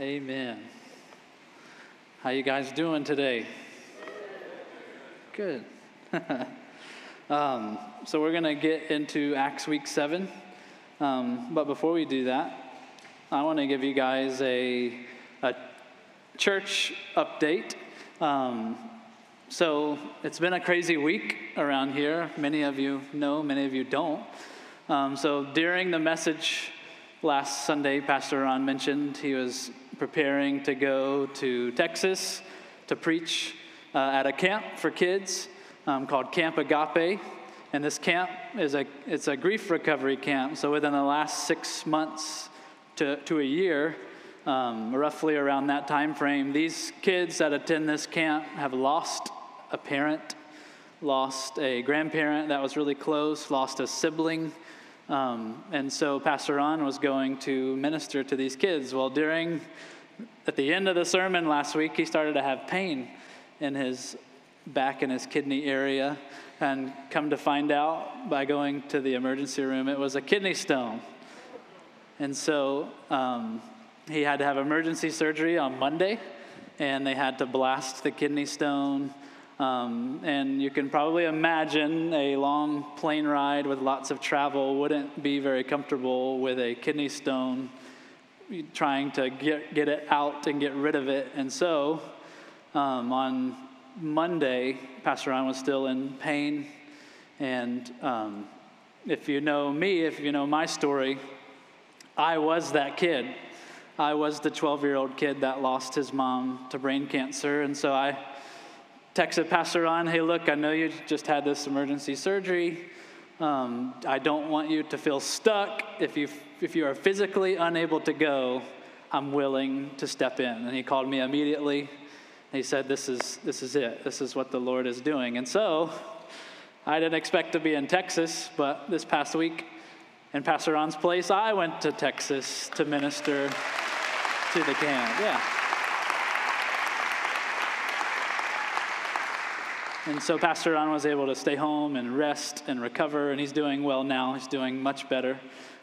Amen. How you guys doing today? Good. um, so we're going to get into Acts week 7. Um, but before we do that, I want to give you guys a, a church update. Um, so it's been a crazy week around here. Many of you know, many of you don't. Um, so during the message last Sunday, Pastor Ron mentioned he was preparing to go to Texas to preach uh, at a camp for kids um, called Camp Agape. And this camp is a, it's a grief recovery camp. So within the last six months to, to a year, um, roughly around that time frame, these kids that attend this camp have lost a parent, lost a grandparent that was really close, lost a sibling. Um, and so Pastor Ron was going to minister to these kids. Well, during, at the end of the sermon last week, he started to have pain in his back in his kidney area. And come to find out by going to the emergency room, it was a kidney stone. And so um, he had to have emergency surgery on Monday, and they had to blast the kidney stone um, and you can probably imagine a long plane ride with lots of travel wouldn't be very comfortable with a kidney stone trying to get, get it out and get rid of it. And so um, on Monday, Pastor Ron was still in pain. And um, if you know me, if you know my story, I was that kid. I was the 12 year old kid that lost his mom to brain cancer. And so I texted Pastor Ron, hey, look, I know you just had this emergency surgery. Um, I don't want you to feel stuck. If you, if you are physically unable to go, I'm willing to step in. And he called me immediately. He said, this is, this is it. This is what the Lord is doing. And so I didn't expect to be in Texas, but this past week, in Pastor Ron's place, I went to Texas to minister to the camp. Yeah. And so Pastor Ron was able to stay home and rest and recover, and he's doing well now. He's doing much better.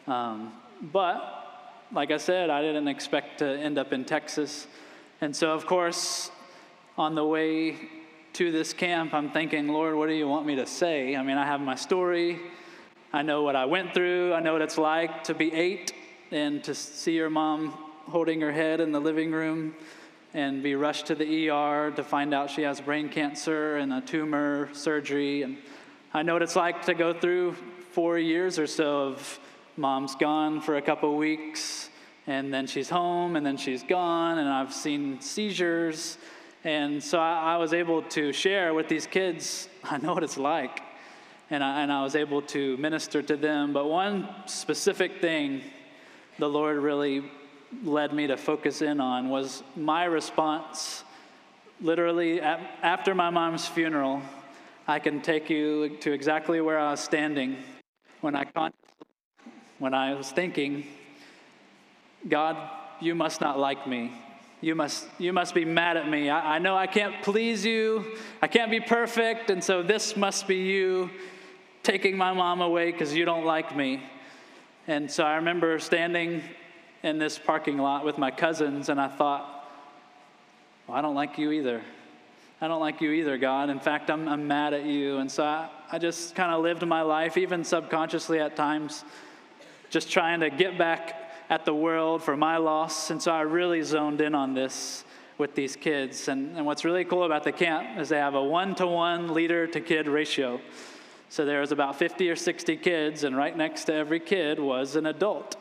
Um, but, like I said, I didn't expect to end up in Texas. And so, of course, on the way to this camp, I'm thinking, Lord, what do you want me to say? I mean, I have my story. I know what I went through. I know what it's like to be eight and to see your mom holding her head in the living room and be rushed to the ER to find out she has brain cancer and a tumor surgery. And I know what it's like to go through four years or so of mom's gone for a couple weeks, and then she's home, and then she's gone, and I've seen seizures. And so I, I was able to share with these kids, I know what it's like. And I, and I was able to minister to them. But one specific thing the Lord really led me to focus in on was my response. Literally, after my mom's funeral, I can take you to exactly where I was standing when I, con- when I was thinking, God, you must not like me. You must, you must be mad at me. I, I know I can't please you. I can't be perfect. And so this must be you taking my mom away because you don't like me. And so I remember standing in this parking lot with my cousins, and I thought, well, I don't like you either. I don't like you either, God. In fact, I'm, I'm mad at you. And so I, I just kind of lived my life, even subconsciously at times, just trying to get back at the world for my loss. And so I really zoned in on this with these kids. And, and what's really cool about the camp is they have a one to one leader to kid ratio. So there was about 50 or 60 kids, and right next to every kid was an adult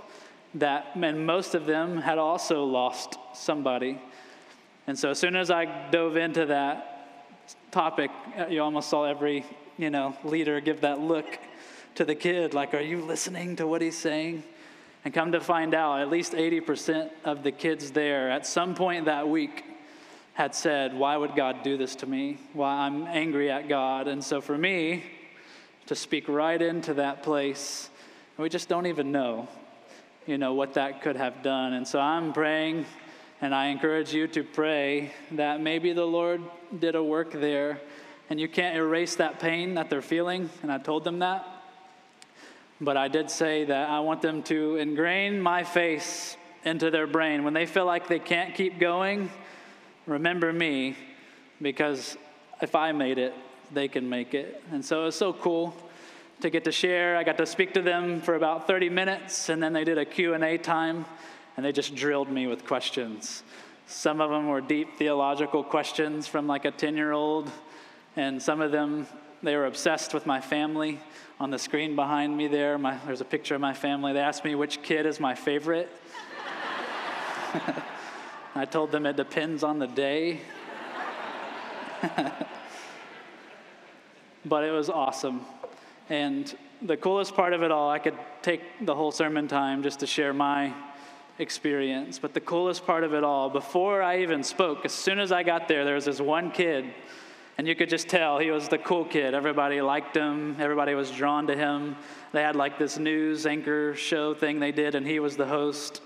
that, and most of them had also lost somebody. And so as soon as I dove into that topic, uh, you almost saw every, you know, leader give that look to the kid, like, are you listening to what he's saying? And come to find out, at least 80% of the kids there at some point that week had said, Why would God do this to me? Why I'm angry at God. And so for me to speak right into that place, we just don't even know you know, what that could have done. And so I'm praying, and I encourage you to pray that maybe the Lord did a work there, and you can't erase that pain that they're feeling. And I told them that. But I did say that I want them to ingrain my face into their brain. When they feel like they can't keep going, remember me because if I made it, they can make it. And so it was so cool to get to share. I got to speak to them for about 30 minutes and then they did a Q&A time and they just drilled me with questions. Some of them were deep theological questions from like a 10-year-old and some of them they were obsessed with my family. On the screen behind me there, my, there's a picture of my family. They asked me which kid is my favorite. I told them it depends on the day. but it was awesome. And the coolest part of it all, I could take the whole sermon time just to share my experience. But the coolest part of it all, before I even spoke, as soon as I got there, there was this one kid, and you could just tell he was the cool kid. Everybody liked him, everybody was drawn to him. They had like this news anchor show thing they did, and he was the host.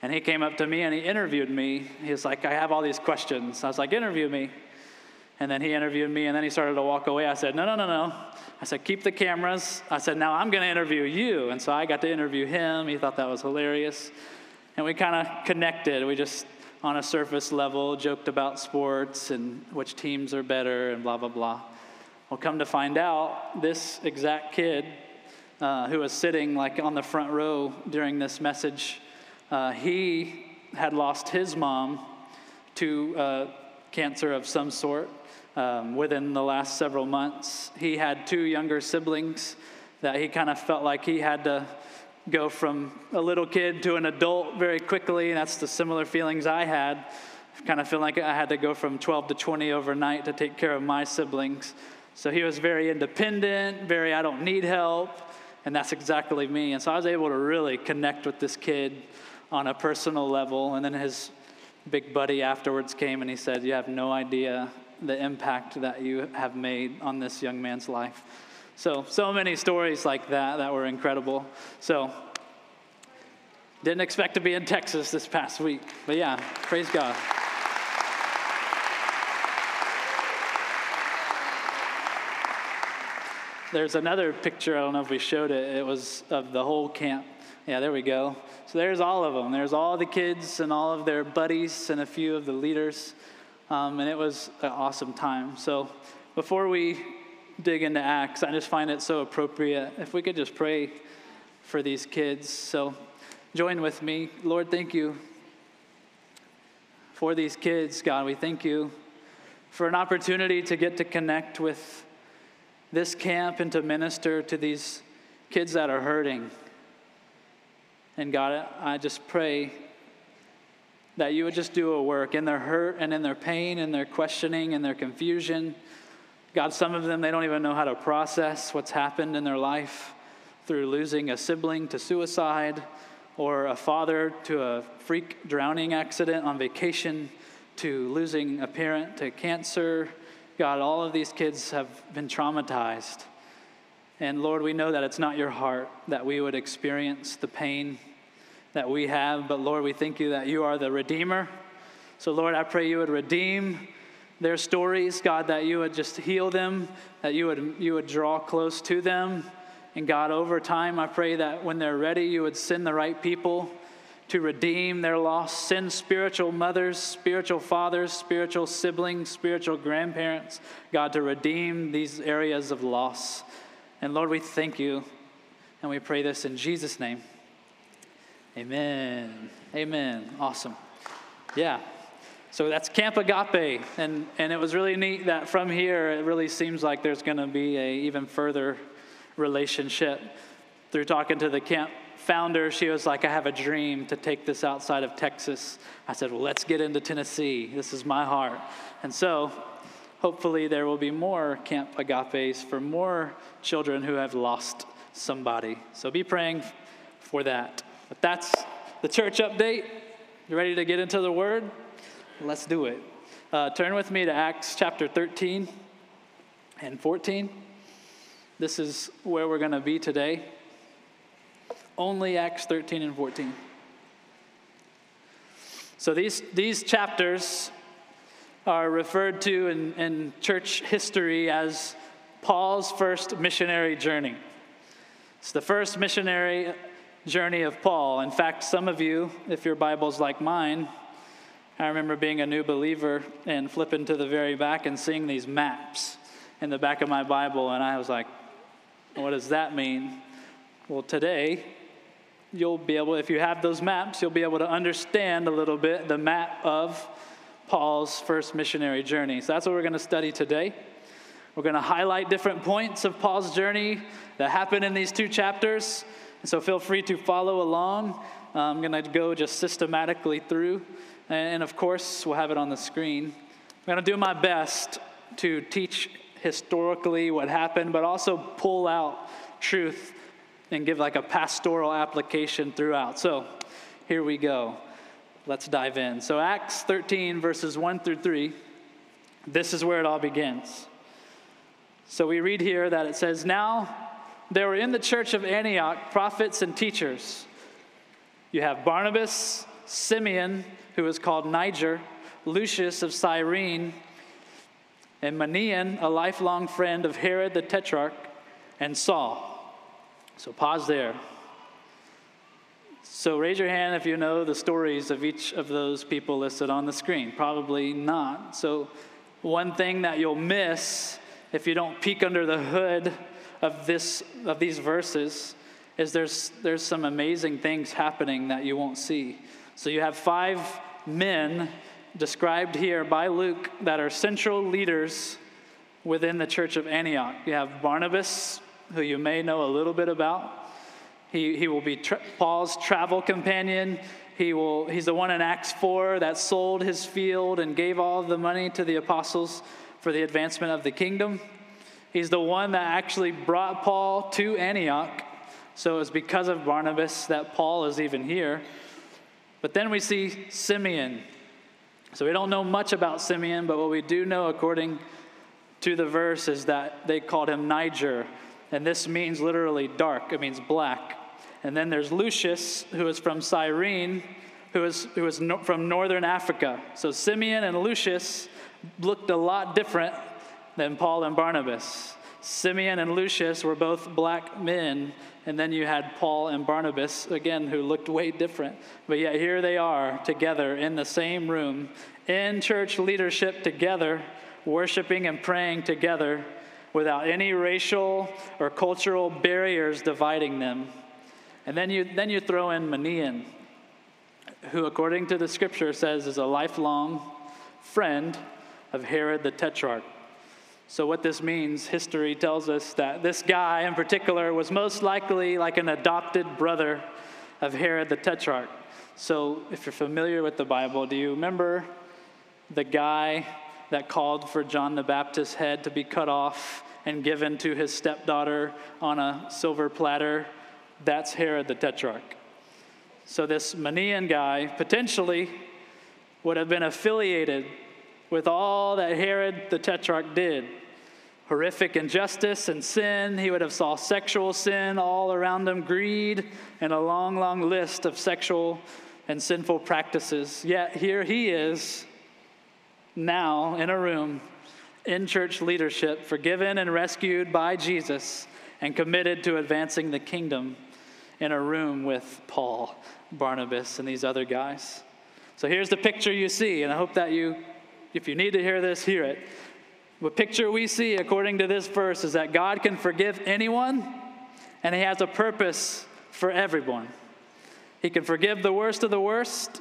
And he came up to me and he interviewed me. He was like, I have all these questions. I was like, interview me. And then he interviewed me, and then he started to walk away. I said, No, no, no, no. I said, Keep the cameras. I said, Now I'm going to interview you. And so I got to interview him. He thought that was hilarious. And we kind of connected. We just, on a surface level, joked about sports and which teams are better and blah, blah, blah. Well, come to find out, this exact kid uh, who was sitting like on the front row during this message, uh, he had lost his mom to uh, cancer of some sort um, within the last several months. He had two younger siblings that he kind of felt like he had to go from a little kid to an adult very quickly, that's the similar feelings I had. Kind of feel like I had to go from 12 to 20 overnight to take care of my siblings. So he was very independent, very, I don't need help, and that's exactly me. And so I was able to really connect with this kid on a personal level. And then his big buddy afterwards came and he said, You have no idea the impact that you have made on this young man's life. So, so many stories like that that were incredible. So, didn't expect to be in Texas this past week, but yeah, praise God. There's another picture, I don't know if we showed it, it was of the whole camp. Yeah, there we go. So there's all of them. There's all the kids and all of their buddies and a few of the leaders. Um, and it was an awesome time. So before we dig into Acts, I just find it so appropriate if we could just pray for these kids. So join with me. Lord, thank you for these kids, God. We thank you for an opportunity to get to connect with this camp and to minister to these kids that are hurting. And God, I just pray that you would just do a work in their hurt and in their pain and their questioning and their confusion. God, some of them, they don't even know how to process what's happened in their life through losing a sibling to suicide or a father to a freak drowning accident on vacation to losing a parent to cancer. God, all of these kids have been traumatized. And Lord, we know that it's not your heart that we would experience the pain that we have. But Lord, we thank you that you are the Redeemer. So, Lord, I pray you would redeem their stories, God, that you would just heal them, that you would, you would draw close to them. And God, over time, I pray that when they're ready, you would send the right people to redeem their loss. Send spiritual mothers, spiritual fathers, spiritual siblings, spiritual grandparents, God, to redeem these areas of loss. And Lord, we thank you and we pray this in Jesus' name. Amen. Amen. Awesome. Yeah. So that's Camp Agape. And, and it was really neat that from here, it really seems like there's going to be a even further relationship. Through talking to the camp founder, she was like, I have a dream to take this outside of Texas. I said, Well, let's get into Tennessee. This is my heart. And so hopefully there will be more Camp Agapes for more children who have lost somebody. So be praying for that. But that's the church update. You ready to get into the word? Let's do it. Uh, turn with me to Acts chapter 13 and 14. This is where we're going to be today. Only Acts 13 and 14. So these, these chapters are referred to in, in church history as Paul's first missionary journey. It's the first missionary journey of Paul. In fact, some of you, if your Bible's like mine, I remember being a new believer and flipping to the very back and seeing these maps in the back of my Bible, and I was like, what does that mean? Well, today, you'll be able, if you have those maps, you'll be able to understand a little bit the map of Paul's first missionary journey. So that's what we're going to study today. We're going to highlight different points of Paul's journey that happen in these two chapters. So feel free to follow along. I'm going to go just systematically through. And of course, we'll have it on the screen. I'm going to do my best to teach historically what happened, but also pull out truth and give like a pastoral application throughout. So here we go. Let's dive in. So, Acts 13, verses 1 through 3, this is where it all begins. So, we read here that it says, Now there were in the church of Antioch prophets and teachers. You have Barnabas, Simeon, who is called Niger, Lucius of Cyrene, and Manaen, a lifelong friend of Herod the Tetrarch, and Saul. So pause there. So raise your hand if you know the stories of each of those people listed on the screen. Probably not. So, one thing that you'll miss if you don't peek under the hood of, this, of these verses is there's, there's some amazing things happening that you won't see. So, you have five men described here by Luke that are central leaders within the church of Antioch. You have Barnabas, who you may know a little bit about. He, he will be tra- Paul's travel companion. He will, he's the one in Acts 4 that sold his field and gave all the money to the apostles for the advancement of the kingdom. He's the one that actually brought Paul to Antioch. So it was because of Barnabas that Paul is even here. But then we see Simeon. So we don't know much about Simeon, but what we do know according to the verse is that they called him Niger, and this means literally dark, it means black. And then there's Lucius, who is from Cyrene, who is, who is no, from northern Africa. So Simeon and Lucius looked a lot different than Paul and Barnabas. Simeon and Lucius were both black men, and then you had Paul and Barnabas, again, who looked way different. But yet here they are together in the same room, in church leadership together, worshiping and praying together without any racial or cultural barriers dividing them. And then you, then you throw in Manaen, who, according to the scripture, says is a lifelong friend of Herod the Tetrarch. So, what this means, history tells us that this guy in particular was most likely like an adopted brother of Herod the Tetrarch. So, if you're familiar with the Bible, do you remember the guy that called for John the Baptist's head to be cut off and given to his stepdaughter on a silver platter. That's Herod the Tetrarch. So, this Manaen guy potentially would have been affiliated with all that Herod the Tetrarch did horrific injustice and sin. He would have saw sexual sin all around him, greed, and a long, long list of sexual and sinful practices. Yet here he is now in a room in church leadership, forgiven and rescued by Jesus, and committed to advancing the kingdom in a room with Paul, Barnabas, and these other guys. So here's the picture you see, and I hope that you, if you need to hear this, hear it. The picture we see, according to this verse, is that God can forgive anyone, and He has a purpose for everyone. He can forgive the worst of the worst,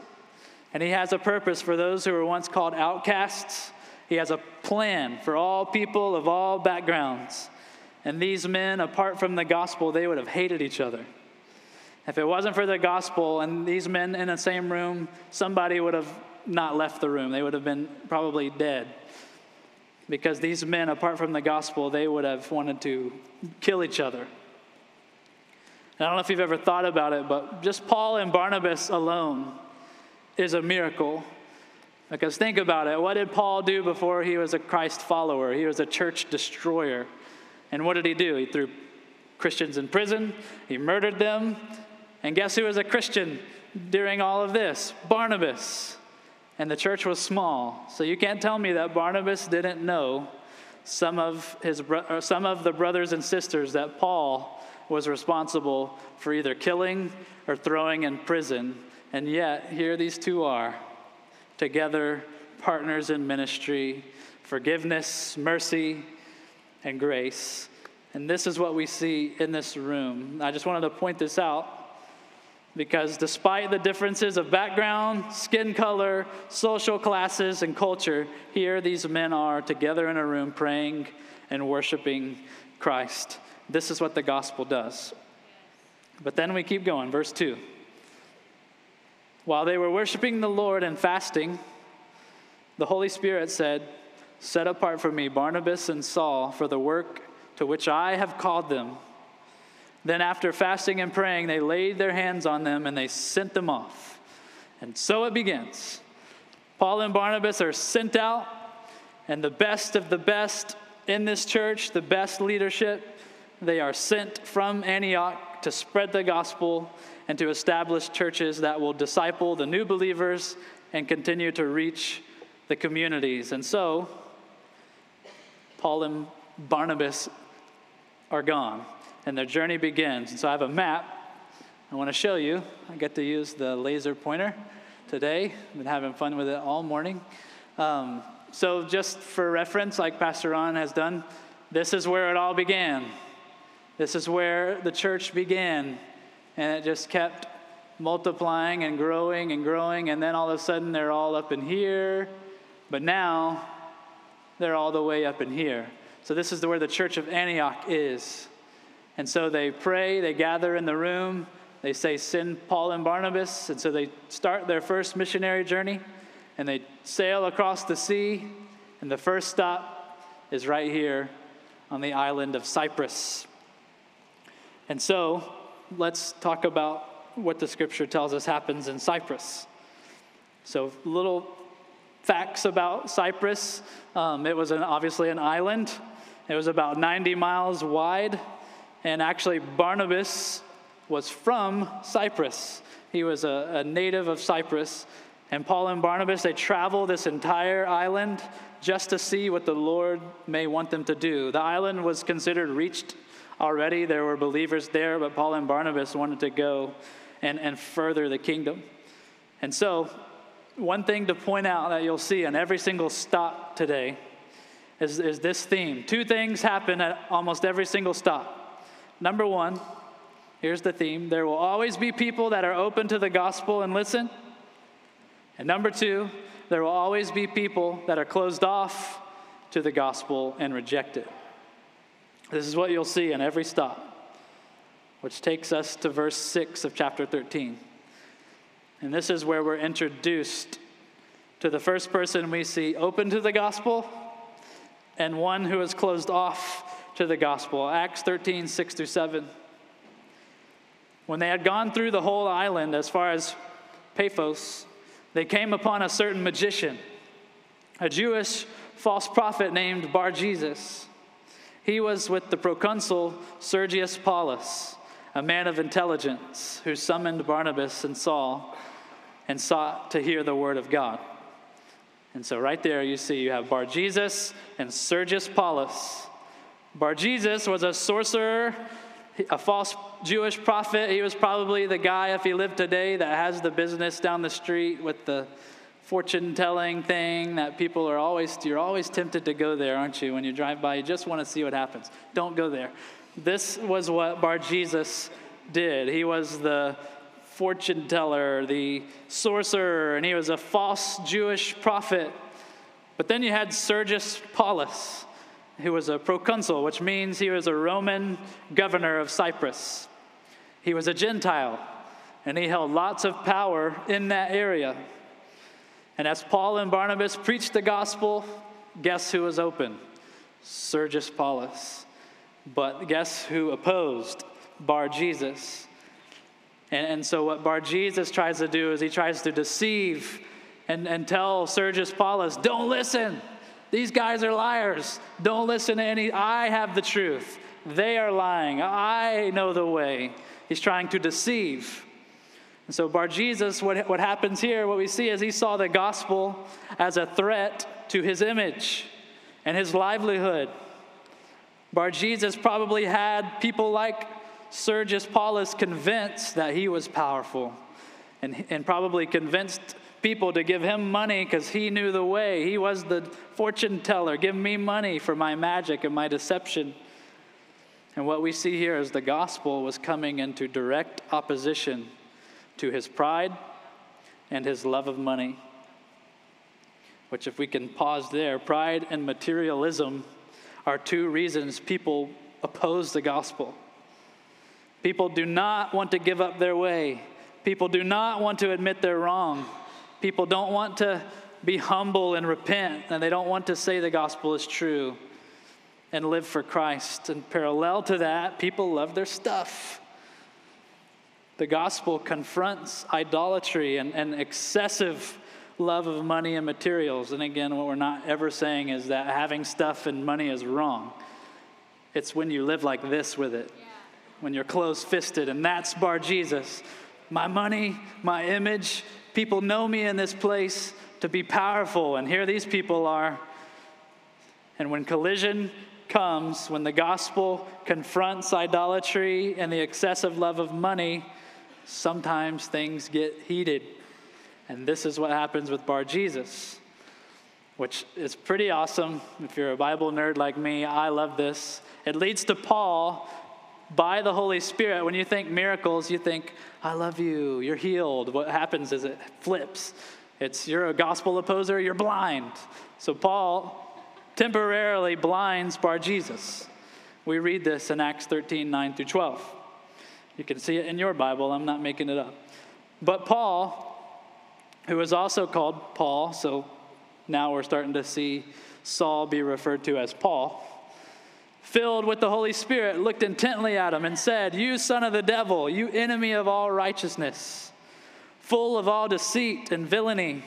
and He has a purpose for those who were once called outcasts. He has a plan for all people of all backgrounds. And these men, apart from the gospel, they would have hated each other. If it wasn't for the gospel and these men in the same room, somebody would have not left the room. They would have been probably dead. Because these men, apart from the gospel, they would have wanted to kill each other. And I don't know if you've ever thought about it, but just Paul and Barnabas alone is a miracle. Because think about it what did Paul do before he was a Christ follower? He was a church destroyer. And what did he do? He threw Christians in prison, he murdered them. And guess who was a Christian during all of this? Barnabas. And the church was small. So you can't tell me that Barnabas didn't know some of, his, some of the brothers and sisters that Paul was responsible for either killing or throwing in prison. And yet, here these two are, together, partners in ministry, forgiveness, mercy, and grace. And this is what we see in this room. I just wanted to point this out because despite the differences of background, skin color, social classes, and culture, here these men are together in a room praying and worshiping Christ. This is what the gospel does. But then we keep going, verse 2. While they were worshiping the Lord and fasting, the Holy Spirit said, Set apart for me Barnabas and Saul for the work to which I have called them. Then, after fasting and praying, they laid their hands on them and they sent them off. And so it begins. Paul and Barnabas are sent out, and the best of the best in this church, the best leadership, they are sent from Antioch to spread the gospel and to establish churches that will disciple the new believers and continue to reach the communities. And so, Paul and Barnabas are gone, and their journey begins. And so, I have a map I want to show you. I get to use the laser pointer today. I've been having fun with it all morning. Um, so, just for reference, like Pastor Ron has done, this is where it all began. This is where the church began. And it just kept multiplying and growing and growing. And then all of a sudden, they're all up in here. But now, they're all the way up in here. So, this is where the church of Antioch is. And so they pray, they gather in the room, they say, Send Paul and Barnabas. And so they start their first missionary journey and they sail across the sea. And the first stop is right here on the island of Cyprus. And so let's talk about what the scripture tells us happens in Cyprus. So, little facts about Cyprus um, it was an, obviously an island, it was about 90 miles wide. And actually, Barnabas was from Cyprus. He was a, a native of Cyprus. And Paul and Barnabas, they travel this entire island just to see what the Lord may want them to do. The island was considered reached already. There were believers there, but Paul and Barnabas wanted to go and, and further the kingdom. And so, one thing to point out that you'll see on every single stop today is, is this theme. Two things happen at almost every single stop. Number one, here's the theme there will always be people that are open to the gospel and listen. And number two, there will always be people that are closed off to the gospel and reject it. This is what you'll see in every stop, which takes us to verse 6 of chapter 13. And this is where we're introduced to the first person we see open to the gospel and one who is closed off to the gospel. Acts 13, 6 through 7. When they had gone through the whole island as far as Paphos, they came upon a certain magician, a Jewish false prophet named Bar Jesus. He was with the proconsul Sergius Paulus, a man of intelligence, who summoned Barnabas and Saul and sought to hear the word of God. And so, right there, you see you have Bar Jesus and Sergius Paulus. Bar Jesus was a sorcerer, a false Jewish prophet. He was probably the guy, if he lived today, that has the business down the street with the fortune telling thing that people are always, you're always tempted to go there, aren't you? When you drive by, you just want to see what happens. Don't go there. This was what Bar Jesus did. He was the fortune teller, the sorcerer, and he was a false Jewish prophet. But then you had Sergius Paulus who was a proconsul, which means he was a Roman governor of Cyprus. He was a Gentile, and he held lots of power in that area. And as Paul and Barnabas preached the gospel, guess who was open? Sergius Paulus. But guess who opposed? Bar Jesus. And, and so, what Bar Jesus tries to do is he tries to deceive and, and tell Sergius Paulus, don't listen. These guys are liars. Don't listen to any. I have the truth. They are lying. I know the way. He's trying to deceive. And so, Bar Jesus, what, what happens here, what we see is he saw the gospel as a threat to his image and his livelihood. Bar Jesus probably had people like Sergius Paulus convinced that he was powerful and, and probably convinced people to give him money because he knew the way. He was the fortune teller. Give me money for my magic and my deception. And what we see here is the gospel was coming into direct opposition to his pride and his love of money. Which, if we can pause there, pride and materialism are two reasons people oppose the gospel. People do not want to give up their way. People do not want to admit they're wrong. People don't want to be humble and repent, and they don't want to say the gospel is true and live for Christ. And parallel to that, people love their stuff. The gospel confronts idolatry and, and excessive love of money and materials. And again, what we're not ever saying is that having stuff and money is wrong. It's when you live like this with it, yeah. when you're close fisted, and that's Bar Jesus. My money, my image, people know me in this place to be powerful, and here these people are. And when collision comes, when the gospel confronts idolatry and the excessive love of money, sometimes things get heated. And this is what happens with Bar Jesus, which is pretty awesome. If you're a Bible nerd like me, I love this. It leads to Paul by the Holy Spirit. When you think miracles, you think, I love you, you're healed. What happens is it flips. It's you're a gospel opposer, you're blind. So Paul temporarily blinds Bar Jesus. We read this in Acts 13, 9 through 12. You can see it in your Bible, I'm not making it up. But Paul, who is also called Paul, so now we're starting to see Saul be referred to as Paul filled with the Holy Spirit, looked intently at him and said, You son of the devil, you enemy of all righteousness, full of all deceit and villainy,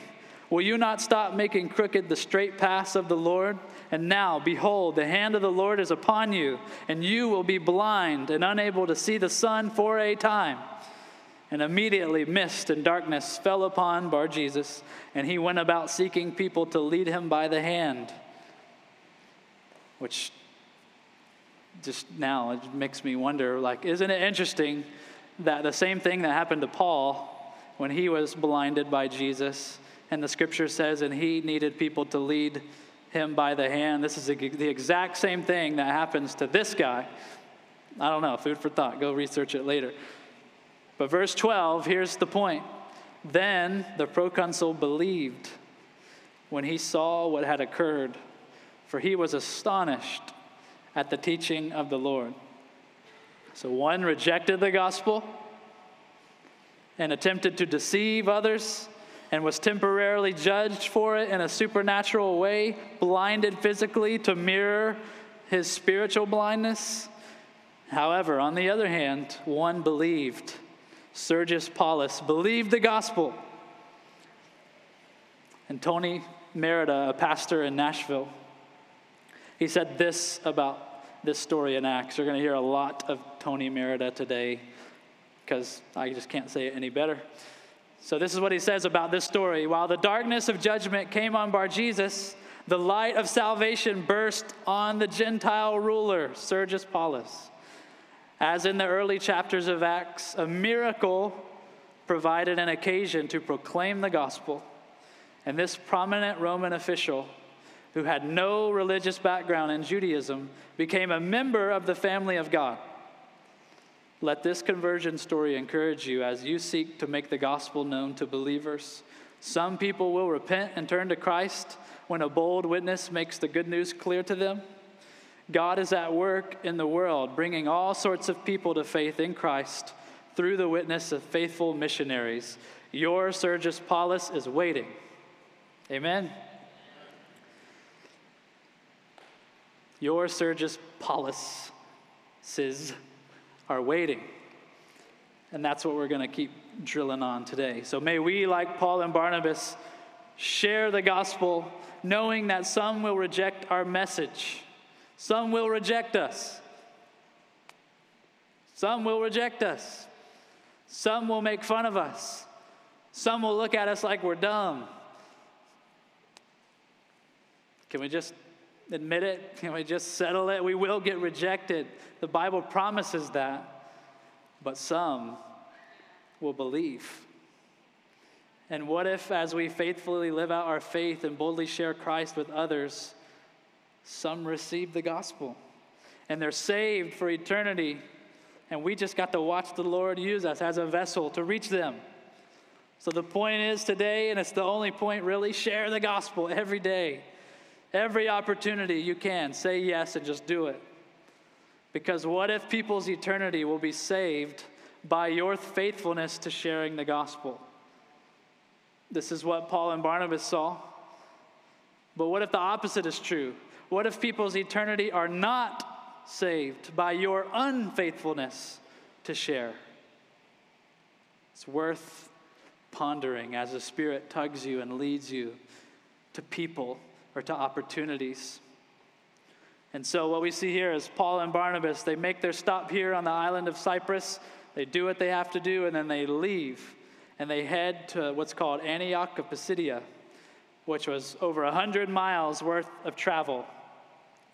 will you not stop making crooked the straight paths of the Lord? And now, behold, the hand of the Lord is upon you, and you will be blind and unable to see the sun for a time. And immediately mist and darkness fell upon Bar Jesus, and he went about seeking people to lead him by the hand. Which just now it makes me wonder like isn't it interesting that the same thing that happened to Paul when he was blinded by Jesus and the scripture says and he needed people to lead him by the hand. This is the exact same thing that happens to this guy. I don't know food for thought. Go research it later. But verse 12 here's the point. Then the proconsul believed when he saw what had occurred for he was astonished at the teaching of the Lord. So one rejected the gospel and attempted to deceive others and was temporarily judged for it in a supernatural way, blinded physically to mirror his spiritual blindness. However, on the other hand, one believed. Sergius Paulus believed the gospel. And Tony Merida, a pastor in Nashville, he said this about this story in Acts. You're going to hear a lot of Tony Merida today because I just can't say it any better. So, this is what he says about this story. While the darkness of judgment came on Bar Jesus, the light of salvation burst on the Gentile ruler, Sergius Paulus. As in the early chapters of Acts, a miracle provided an occasion to proclaim the gospel. And this prominent Roman official who had no religious background in Judaism, became a member of the family of God. Let this conversion story encourage you as you seek to make the gospel known to believers. Some people will repent and turn to Christ when a bold witness makes the good news clear to them. God is at work in the world, bringing all sorts of people to faith in Christ through the witness of faithful missionaries. Your Sergius Paulus is waiting. Amen. Your Sergius Paulus are waiting. And that's what we're going to keep drilling on today. So may we, like Paul and Barnabas, share the gospel, knowing that some will reject our message, some will reject us, some will reject us, some will make fun of us, some will look at us like we're dumb. Can we just admit it? Can we just settle it? We will get rejected. The Bible promises that. but some will believe. And what if, as we faithfully live out our faith and boldly share Christ with others, some receive the gospel and they're saved for eternity, and we just got to watch the Lord use us as a vessel to reach them? So the point is today, and it's the only point really share the gospel every day. Every opportunity you can, say yes and just do it. Because what if people's eternity will be saved by your faithfulness to sharing the gospel? This is what Paul and Barnabas saw. But what if the opposite is true? What if people's eternity are not saved by your unfaithfulness to share? It's worth pondering as the Spirit tugs you and leads you to people or to opportunities. And so, what we see here is Paul and Barnabas, they make their stop here on the island of Cyprus. They do what they have to do, and then they leave. And they head to what's called Antioch of Pisidia, which was over 100 miles worth of travel.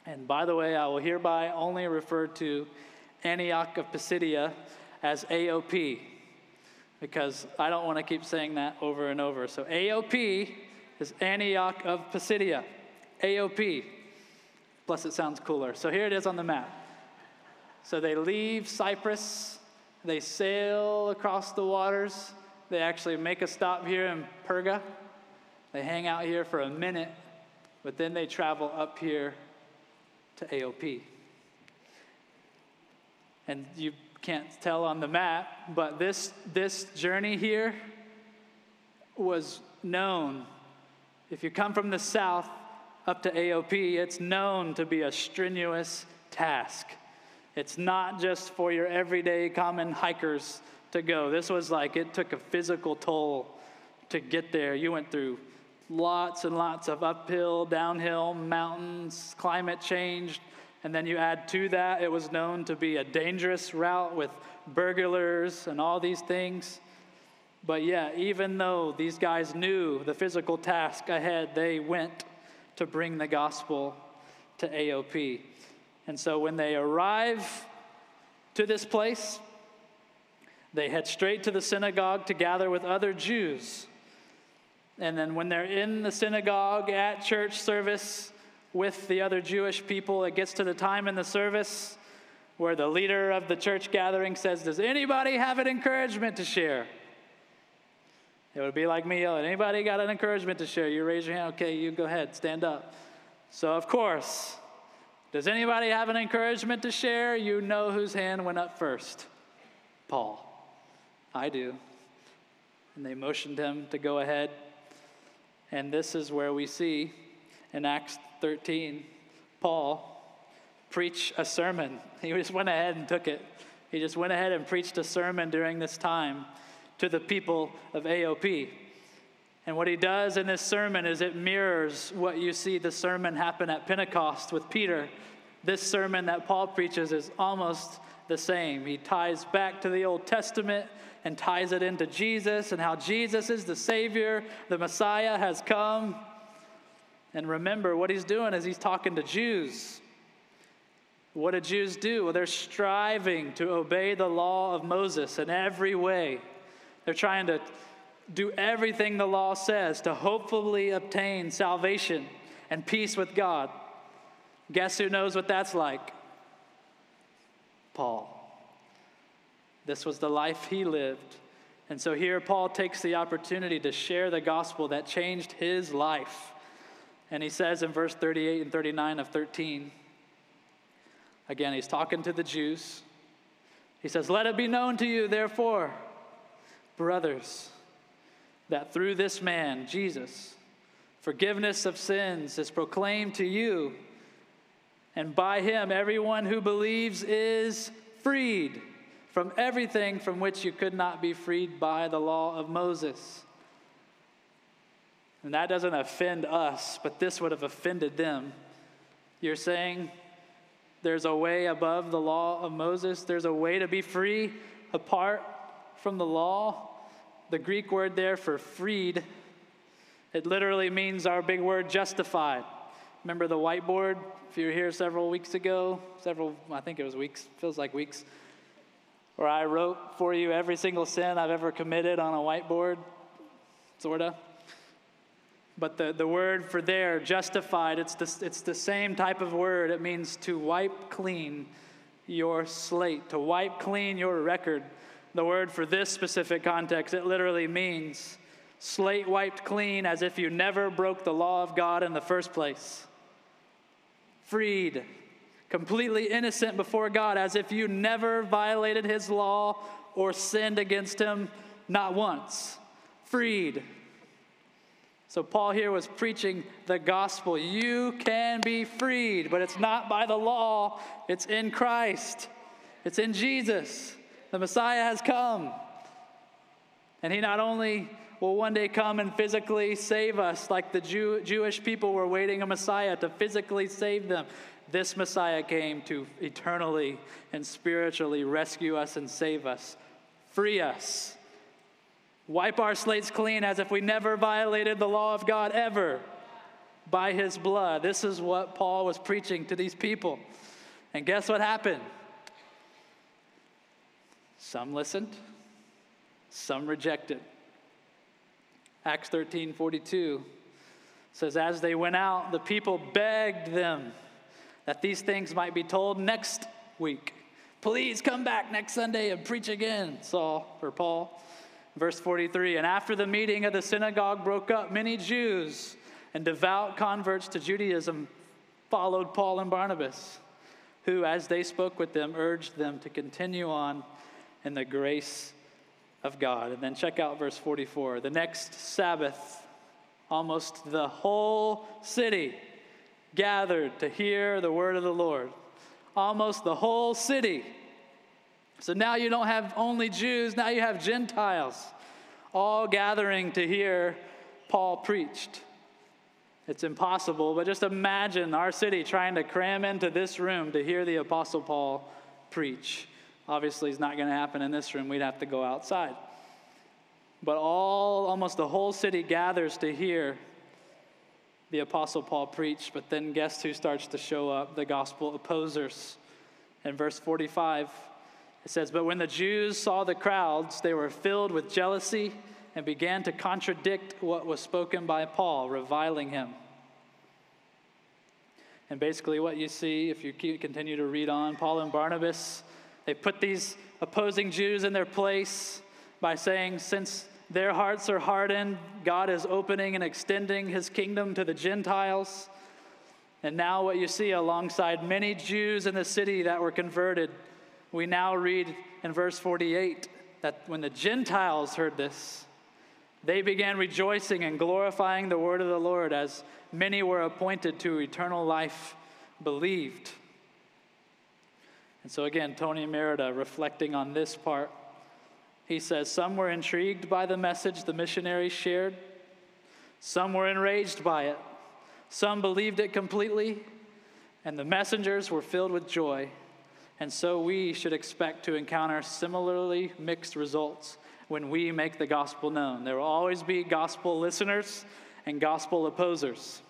And by the way, I will hereby only refer to Antioch of Pisidia as AOP, because I don't want to keep saying that over and over. So, AOP is Antioch of Pisidia. AOP. Plus, it sounds cooler. So here it is on the map. So they leave Cyprus, they sail across the waters, they actually make a stop here in Perga. They hang out here for a minute, but then they travel up here to AOP. And you can't tell on the map, but this, this journey here was known. If you come from the south, up to AOP, it's known to be a strenuous task. It's not just for your everyday common hikers to go. This was like it took a physical toll to get there. You went through lots and lots of uphill, downhill, mountains, climate change, and then you add to that, it was known to be a dangerous route with burglars and all these things. But yeah, even though these guys knew the physical task ahead, they went to bring the gospel to AOP. And so when they arrive to this place, they head straight to the synagogue to gather with other Jews. And then when they're in the synagogue at church service with the other Jewish people, it gets to the time in the service where the leader of the church gathering says, Does anybody have an encouragement to share? It would be like me yelling, anybody got an encouragement to share? You raise your hand, okay, you go ahead, stand up. So, of course, does anybody have an encouragement to share? You know whose hand went up first. Paul. I do. And they motioned him to go ahead. And this is where we see in Acts 13 Paul preach a sermon. He just went ahead and took it. He just went ahead and preached a sermon during this time to the people of AOP. And what he does in this sermon is it mirrors what you see the sermon happen at Pentecost with Peter. This sermon that Paul preaches is almost the same. He ties back to the Old Testament and ties it into Jesus and how Jesus is the Savior, the Messiah has come. And remember, what he's doing is he's talking to Jews. What do Jews do? Well, they're striving to obey the law of Moses in every way. They're trying to do everything the law says to hopefully obtain salvation and peace with God. Guess who knows what that's like? Paul. This was the life he lived. And so here Paul takes the opportunity to share the gospel that changed his life. And he says in verse 38 and 39 of 13, again, he's talking to the Jews. He says, Let it be known to you, therefore brothers, that through this man, Jesus, forgiveness of sins is proclaimed to you, and by him, everyone who believes is freed from everything from which you could not be freed by the law of Moses. And that doesn't offend us, but this would have offended them. You're saying there's a way above the law of Moses, there's a way to be free apart from the law. The Greek word there for freed, it literally means our big word justified. Remember the whiteboard? If you were here several weeks ago, several, I think it was weeks, feels like weeks, where I wrote for you every single sin I've ever committed on a whiteboard, sort of. But the, the word for there, justified, it's the, it's the same type of word. It means to wipe clean your slate, to wipe clean your record. The word for this specific context, it literally means slate wiped clean as if you never broke the law of God in the first place. Freed, completely innocent before God, as if you never violated his law or sinned against him, not once. Freed. So, Paul here was preaching the gospel. You can be freed, but it's not by the law, it's in Christ, it's in Jesus. The Messiah has come. And he not only will one day come and physically save us, like the Jew, Jewish people were waiting a Messiah to physically save them. This Messiah came to eternally and spiritually rescue us and save us, free us wipe our slates clean as if we never violated the law of God ever by his blood. This is what Paul was preaching to these people. And guess what happened? Some listened, some rejected. Acts 13 42 says, As they went out, the people begged them that these things might be told next week. Please come back next Sunday and preach again, Saul or Paul. Verse 43 And after the meeting of the synagogue broke up, many Jews and devout converts to Judaism followed Paul and Barnabas, who, as they spoke with them, urged them to continue on in the grace of God. And then check out verse 44. The next Sabbath, almost the whole city gathered to hear the word of the Lord. Almost the whole city so now you don't have only Jews, now you have Gentiles all gathering to hear Paul preached. It's impossible, but just imagine our city trying to cram into this room to hear the Apostle Paul preach. Obviously, it's not going to happen in this room. We'd have to go outside. But all, almost the whole city gathers to hear the Apostle Paul preach. But then guess who starts to show up? The gospel opposers. In verse 45, it says, But when the Jews saw the crowds, they were filled with jealousy and began to contradict what was spoken by Paul, reviling him. And basically, what you see, if you continue to read on, Paul and Barnabas, they put these opposing Jews in their place by saying, Since their hearts are hardened, God is opening and extending his kingdom to the Gentiles. And now, what you see alongside many Jews in the city that were converted we now read in verse 48 that when the Gentiles heard this, they began rejoicing and glorifying the word of the Lord as many were appointed to eternal life believed. And so, again, Tony Merida reflecting on this part, he says, Some were intrigued by the message the missionaries shared, some were enraged by it, some believed it completely, and the messengers were filled with joy. And so we should expect to encounter similarly mixed results when we make the gospel known. There will always be gospel listeners and gospel opposers.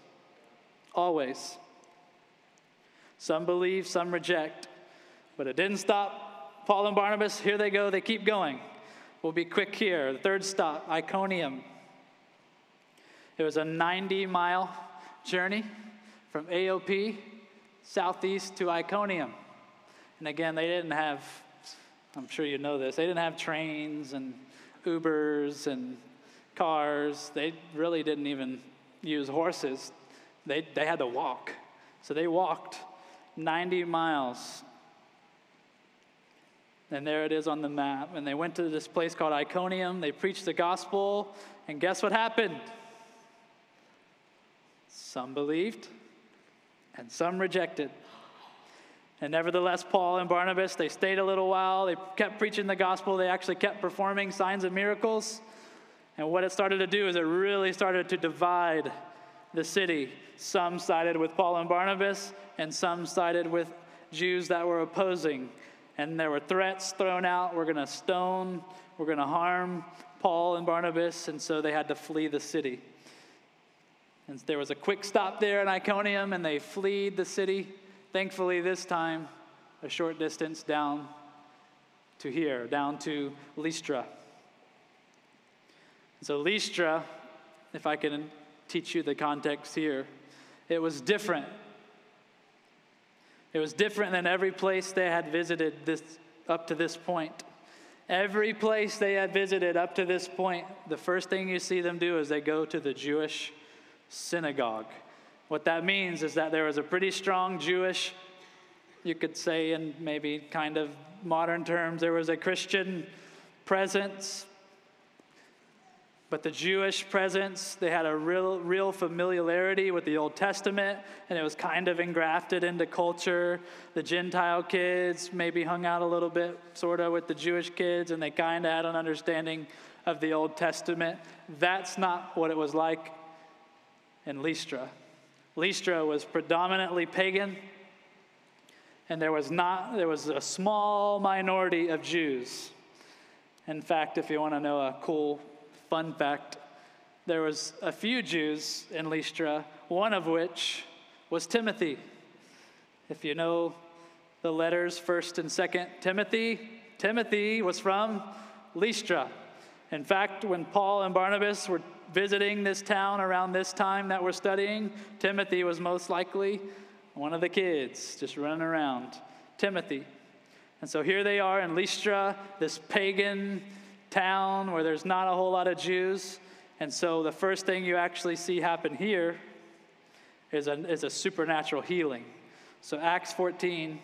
Always. Some believe, some reject. But it didn't stop Paul and Barnabas. Here they go, they keep going. We'll be quick here. The third stop, Iconium. It was a 90 mile journey from AOP southeast to Iconium. And again, they didn't have, I'm sure you know this, they didn't have trains and Ubers and cars. They really didn't even use horses. They, they had to walk. So they walked 90 miles. And there it is on the map. And they went to this place called Iconium. They preached the gospel. And guess what happened? Some believed, and some rejected. And nevertheless, Paul and Barnabas, they stayed a little while. They kept preaching the gospel. They actually kept performing signs and miracles. And what it started to do is it really started to divide the city. Some sided with Paul and Barnabas, and some sided with Jews that were opposing. And there were threats thrown out we're going to stone, we're going to harm Paul and Barnabas. And so they had to flee the city. And there was a quick stop there in Iconium, and they fled the city. Thankfully, this time, a short distance down to here, down to Lystra. So, Lystra, if I can teach you the context here, it was different. It was different than every place they had visited this, up to this point. Every place they had visited up to this point, the first thing you see them do is they go to the Jewish synagogue. What that means is that there was a pretty strong Jewish, you could say in maybe kind of modern terms, there was a Christian presence but the Jewish presence, they had a real, real familiarity with the Old Testament, and it was kind of engrafted into culture. The Gentile kids maybe hung out a little bit, sort of, with the Jewish kids, and they kind of had an understanding of the Old Testament. That's not what it was like in Lystra. Lystra was predominantly pagan, and there was not there was a small minority of Jews. In fact, if you want to know a cool Fun fact there was a few Jews in Lystra, one of which was Timothy. If you know the letters 1st and 2nd Timothy, Timothy was from Lystra. In fact, when Paul and Barnabas were visiting this town around this time that we're studying, Timothy was most likely one of the kids just running around. Timothy. And so here they are in Lystra, this pagan town where there's not a whole lot of Jews. And so the first thing you actually see happen here is a, is a supernatural healing. So Acts 14,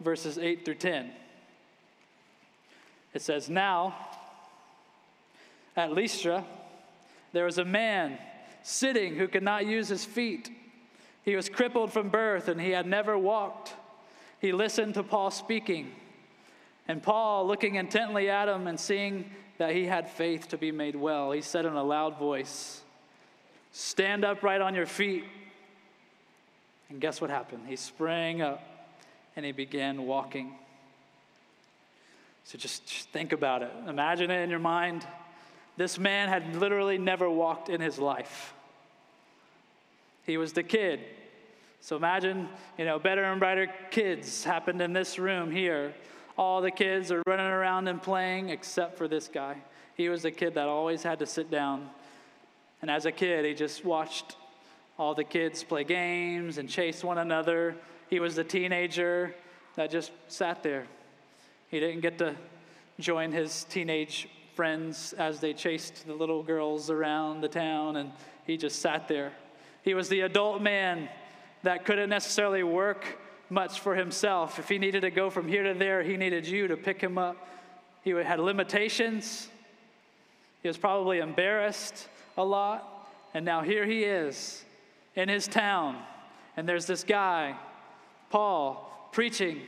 verses 8 through 10. It says, Now, at Lystra, there was a man sitting who could not use his feet. He was crippled from birth and he had never walked. He listened to Paul speaking. And Paul, looking intently at him and seeing that he had faith to be made well, he said in a loud voice, Stand up right on your feet. And guess what happened? He sprang up and he began walking. So just, just, think about it. Imagine it in your mind. This man had literally never walked in his life. He was the kid. So imagine, you know, better and brighter kids happened in this room here all the kids are running around and playing except for this guy. He was the kid that always had to sit down. And as a kid, he just watched all the kids play games and chase one another. He was the teenager that just sat there. He didn't get to join his teenage friends as they chased the little girls around the town, and he just sat there. He was the adult man that couldn't necessarily work much for himself. If he needed to go from here to there, he needed you to pick him up. He had limitations. He was probably embarrassed a lot. And now here he is in his town. And there's this guy, Paul, preaching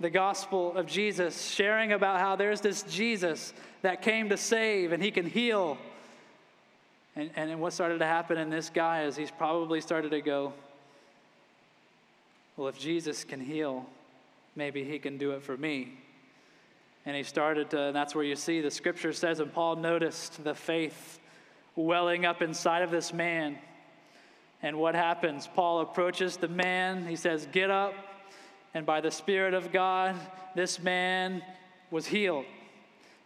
the gospel of Jesus, sharing about how there's this Jesus that came to save and he can heal. And, and what started to happen in this guy is he's probably started to go, well, if Jesus can heal, maybe he can do it for me. And he started to, and that's where you see the scripture says, and Paul noticed the faith welling up inside of this man. And what happens? Paul approaches the man. He says, Get up. And by the Spirit of God, this man was healed.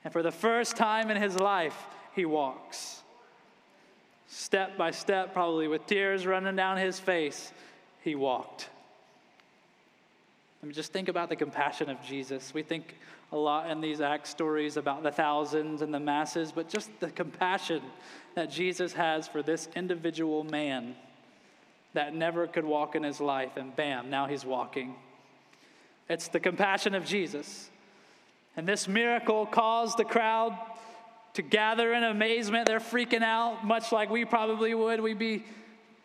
And for the first time in his life, he walks. Step by step, probably with tears running down his face, he walked. I mean, just think about the compassion of Jesus. We think a lot in these Acts stories about the thousands and the masses, but just the compassion that Jesus has for this individual man that never could walk in his life, and bam, now he's walking. It's the compassion of Jesus. And this miracle caused the crowd to gather in amazement. They're freaking out, much like we probably would. We'd be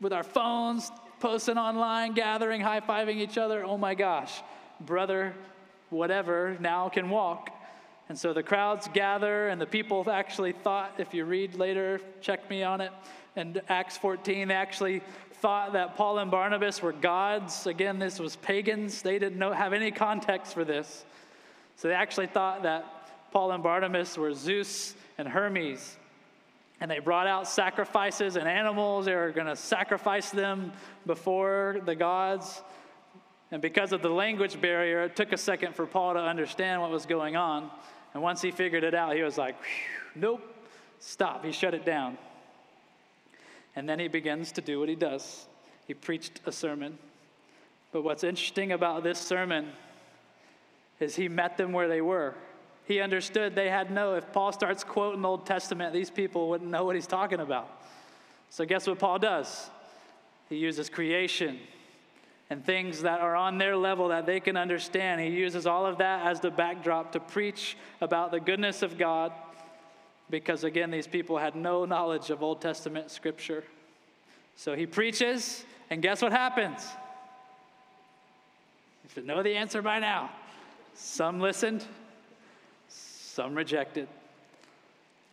with our phones, posting online, gathering, high fiving each other. Oh my gosh, brother, whatever, now can walk. And so the crowds gather, and the people actually thought, if you read later, check me on it, and Acts 14, they actually thought that Paul and Barnabas were gods. Again, this was pagans. They didn't know, have any context for this. So they actually thought that Paul and Barnabas were Zeus and Hermes. And they brought out sacrifices and animals. They were going to sacrifice them before the gods. And because of the language barrier, it took a second for Paul to understand what was going on. And once he figured it out, he was like, nope, stop. He shut it down. And then he begins to do what he does. He preached a sermon. But what's interesting about this sermon is he met them where they were. He understood they had no, if Paul starts quoting Old Testament, these people wouldn't know what he's talking about. So, guess what Paul does? He uses creation and things that are on their level that they can understand. He uses all of that as the backdrop to preach about the goodness of God because, again, these people had no knowledge of Old Testament scripture. So he preaches, and guess what happens? You should know the answer by now. Some listened, some rejected.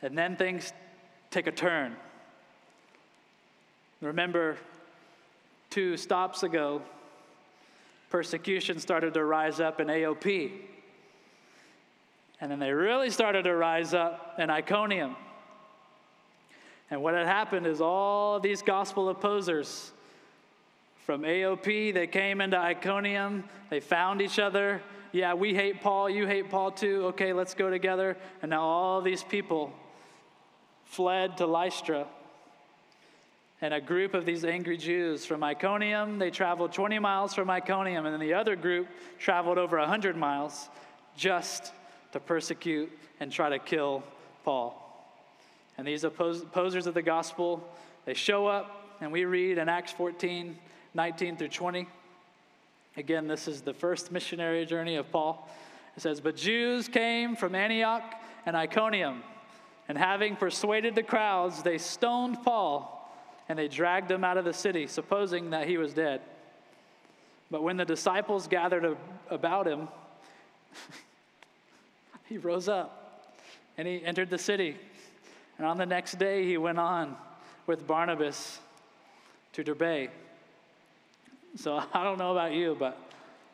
And then things take a turn. Remember, two stops ago, persecution started to rise up in AOP. And then they really started to rise up in Iconium. And what had happened is all these gospel opposers from AOP, they came into Iconium, they found each other. Yeah, we hate Paul, you hate Paul too. Okay, let's go together. And now all these people fled to Lystra. And a group of these angry Jews from Iconium, they traveled 20 miles from Iconium, and then the other group traveled over 100 miles just to persecute and try to kill Paul. And these opposers of the gospel, they show up, and we read in Acts 14 19 through 20. Again, this is the first missionary journey of Paul. It says, But Jews came from Antioch and Iconium, and having persuaded the crowds, they stoned Paul and they dragged him out of the city, supposing that he was dead. But when the disciples gathered about him, he rose up and he entered the city. And on the next day, he went on with Barnabas to Derbe. So I don't know about you, but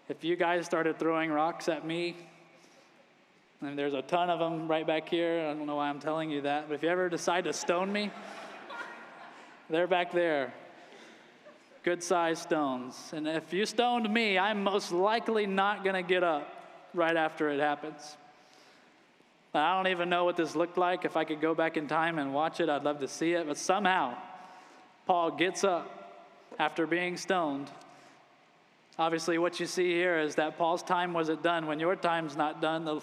if you guys started throwing rocks at me, and there's a ton of them right back here, I don't know why I'm telling you that, but if you ever decide to stone me, they're back there. Good sized stones. And if you stoned me, I'm most likely not going to get up right after it happens. I don't even know what this looked like. If I could go back in time and watch it, I'd love to see it. But somehow, Paul gets up after being stoned. Obviously, what you see here is that Paul's time wasn't done. When your time's not done, it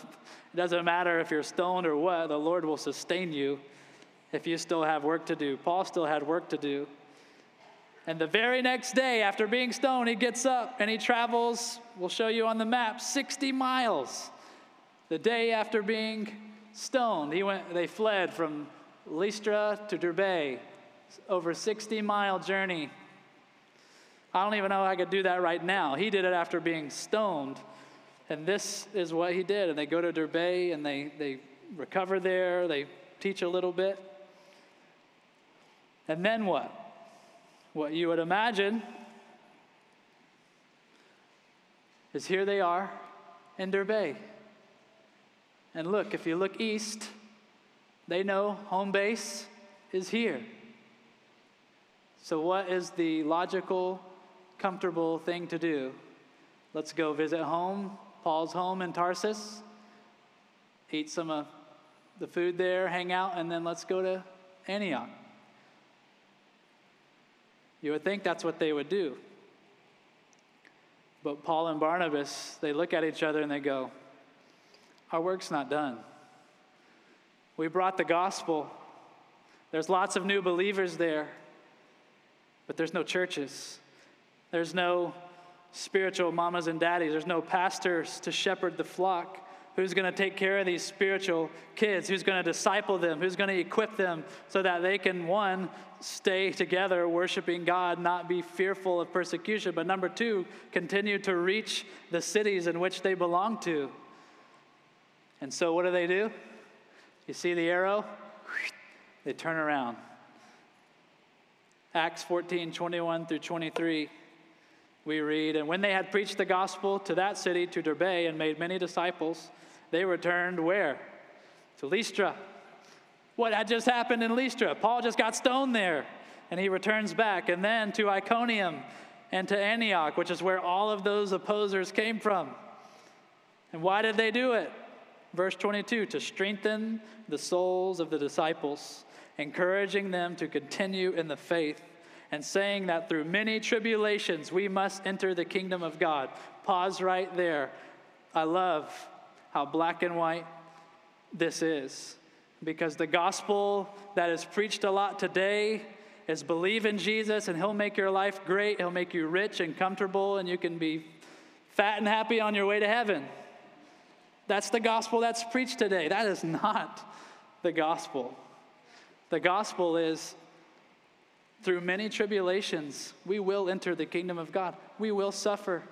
doesn't matter if you're stoned or what, the Lord will sustain you if you still have work to do. Paul still had work to do. And the very next day, after being stoned, he gets up and he travels, we'll show you on the map, 60 miles the day after being stoned, he went, they fled from Lystra to Derbe, over 60 mile journey. I don't even know I could do that right now. He did it after being stoned. And this is what he did. And they go to Derbe and they, they recover there, they teach a little bit. And then what? What you would imagine is here they are in Derbe. And look, if you look east, they know home base is here. So, what is the logical, comfortable thing to do? Let's go visit home, Paul's home in Tarsus, eat some of the food there, hang out, and then let's go to Antioch. You would think that's what they would do. But Paul and Barnabas, they look at each other and they go, our work's not done. We brought the gospel. There's lots of new believers there, but there's no churches. There's no spiritual mamas and daddies. There's no pastors to shepherd the flock. Who's going to take care of these spiritual kids? Who's going to disciple them? Who's going to equip them so that they can, one, stay together worshiping God, not be fearful of persecution, but number two, continue to reach the cities in which they belong to? And so, what do they do? You see the arrow? They turn around. Acts 14 21 through 23, we read, And when they had preached the gospel to that city, to Derbe, and made many disciples, they returned where? To Lystra. What had just happened in Lystra? Paul just got stoned there, and he returns back. And then to Iconium, and to Antioch, which is where all of those opposers came from. And why did they do it? Verse 22 to strengthen the souls of the disciples, encouraging them to continue in the faith, and saying that through many tribulations we must enter the kingdom of God. Pause right there. I love how black and white this is because the gospel that is preached a lot today is believe in Jesus and he'll make your life great. He'll make you rich and comfortable and you can be fat and happy on your way to heaven. That's the gospel that's preached today. That is not the gospel. The gospel is through many tribulations, we will enter the kingdom of God. We will suffer.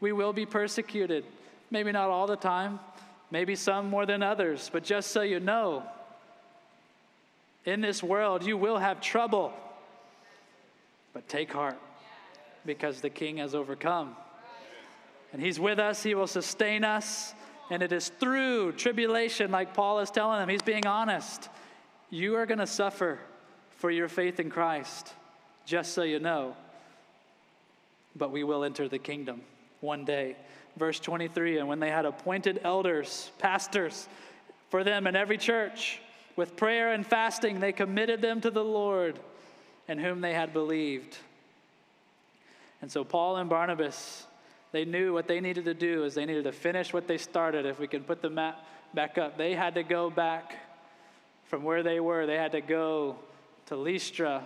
We will be persecuted. Maybe not all the time, maybe some more than others, but just so you know, in this world you will have trouble. But take heart because the king has overcome. And he's with us, he will sustain us. And it is through tribulation, like Paul is telling them, he's being honest. You are going to suffer for your faith in Christ, just so you know. But we will enter the kingdom one day. Verse 23 And when they had appointed elders, pastors, for them in every church, with prayer and fasting, they committed them to the Lord in whom they had believed. And so Paul and Barnabas they knew what they needed to do is they needed to finish what they started. If we can put the map back up, they had to go back from where they were. They had to go to Lystra,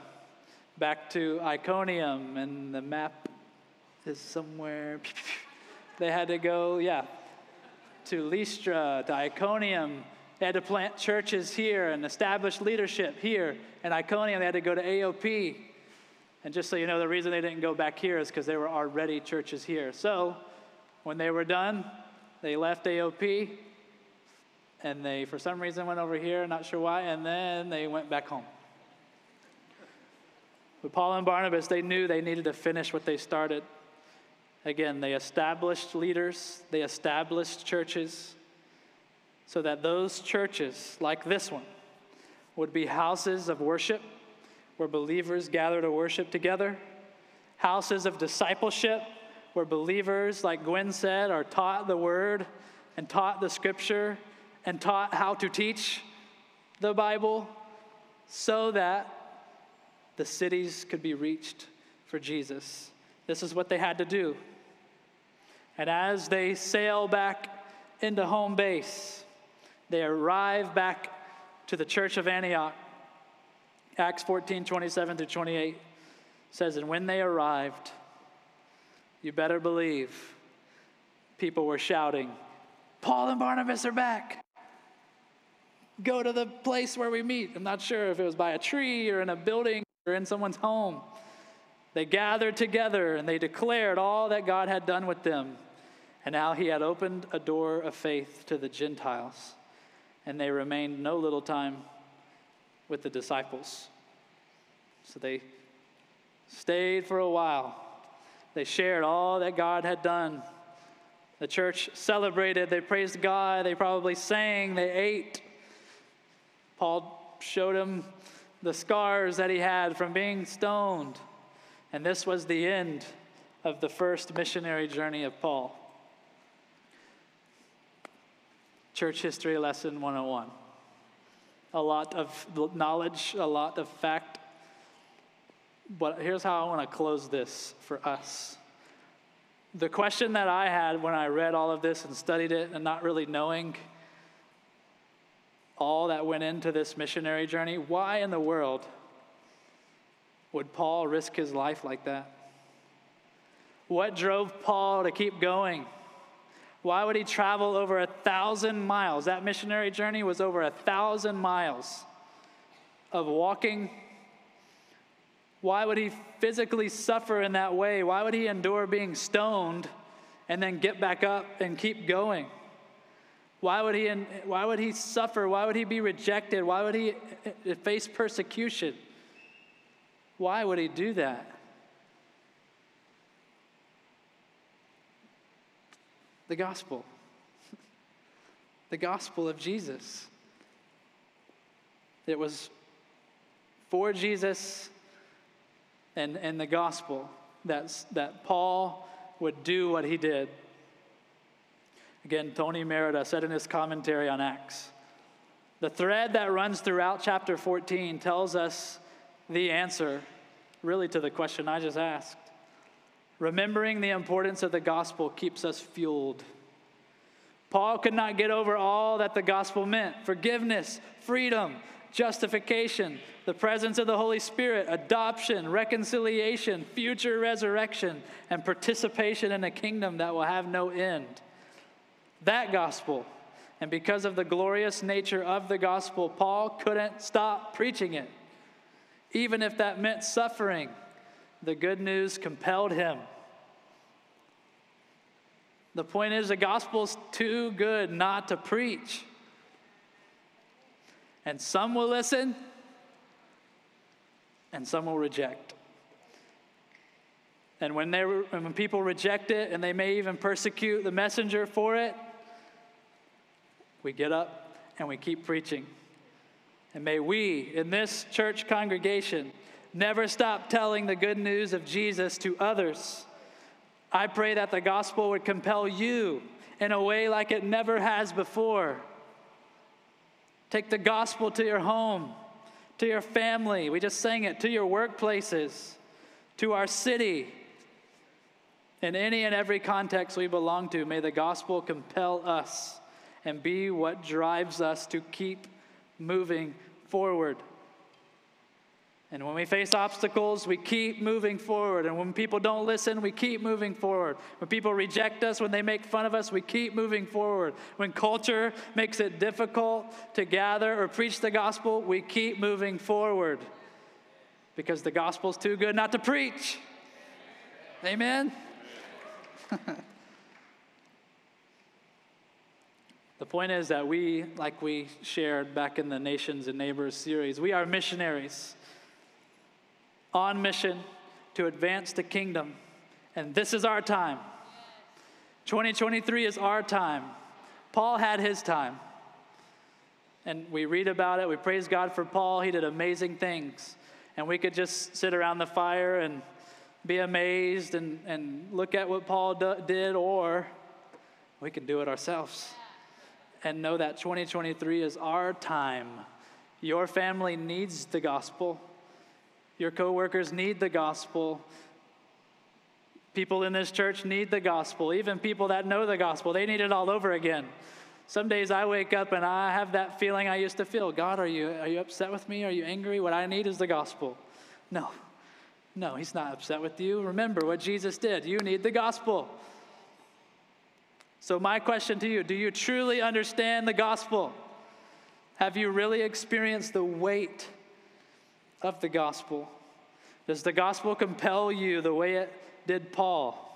back to Iconium, and the map is somewhere. they had to go, yeah, to Lystra, to Iconium. They had to plant churches here and establish leadership here. And Iconium, they had to go to AOP. And just so you know, the reason they didn't go back here is because there were already churches here. So when they were done, they left AOP and they, for some reason, went over here, not sure why, and then they went back home. But Paul and Barnabas, they knew they needed to finish what they started. Again, they established leaders, they established churches, so that those churches, like this one, would be houses of worship where believers gather to worship together, houses of discipleship, where believers, like Gwen said, are taught the word and taught the scripture and taught how to teach the Bible so that the cities could be reached for Jesus. This is what they had to do. And as they sail back into home base, they arrive back to the church of Antioch. Acts 14 27 through 28 says, And when they arrived, you better believe people were shouting, Paul and Barnabas are back. Go to the place where we meet. I'm not sure if it was by a tree or in a building in someone's home. They gathered together and they declared all that God had done with them. And now he had opened a door of faith to the Gentiles. And they remained no little time with the disciples. So they stayed for a while. They shared all that God had done. The church celebrated, they praised God, they probably sang, they ate. Paul showed him the scars that he had from being stoned. And this was the end of the first missionary journey of Paul. Church History Lesson 101 a lot of knowledge, a lot of fact. But here's how I want to close this for us. The question that I had when I read all of this and studied it and not really knowing all that went into this missionary journey why in the world would Paul risk his life like that? What drove Paul to keep going? Why would he travel over a thousand miles? That missionary journey was over a thousand miles of walking. Why would he physically suffer in that way? Why would he endure being stoned and then get back up and keep going? Why would he, why would he suffer? Why would he be rejected? Why would he uh, face persecution? Why would he do that? the gospel. the gospel of Jesus. It was for Jesus and, and the gospel that, that Paul would do what he did. Again, Tony Merida said in his commentary on Acts the thread that runs throughout chapter 14 tells us the answer, really, to the question I just asked. Remembering the importance of the gospel keeps us fueled. Paul could not get over all that the gospel meant forgiveness, freedom, justification, the presence of the Holy Spirit, adoption, reconciliation, future resurrection, and participation in a kingdom that will have no end. That gospel, and because of the glorious nature of the gospel, Paul couldn't stop preaching it. Even if that meant suffering, the good news compelled him. The point is, the gospel's too good not to preach. And some will listen, and some will reject. And when, they, when people reject it and they may even persecute the messenger for it, we get up and we keep preaching. And may we, in this church congregation, never stop telling the good news of Jesus to others. I pray that the gospel would compel you in a way like it never has before. Take the gospel to your home, to your family. We just sang it, to your workplaces, to our city. In any and every context we belong to, may the gospel compel us and be what drives us to keep moving forward. And when we face obstacles, we keep moving forward. And when people don't listen, we keep moving forward. When people reject us, when they make fun of us, we keep moving forward. When culture makes it difficult to gather or preach the gospel, we keep moving forward. Because the gospel's too good not to preach. Amen? the point is that we, like we shared back in the Nations and Neighbors series, we are missionaries on mission to advance the kingdom. And this is our time. 2023 is our time. Paul had his time. And we read about it. We praise God for Paul. He did amazing things. And we could just sit around the fire and be amazed and, and look at what Paul do, did, or we can do it ourselves and know that 2023 is our time. Your family needs the gospel. Your coworkers need the gospel. People in this church need the gospel. Even people that know the gospel, they need it all over again. Some days I wake up and I have that feeling I used to feel. God, are you, are you upset with me? Are you angry? What I need is the gospel. No, no, he's not upset with you. Remember what Jesus did. You need the gospel. So, my question to you do you truly understand the gospel? Have you really experienced the weight of the gospel? Does the gospel compel you the way it did Paul?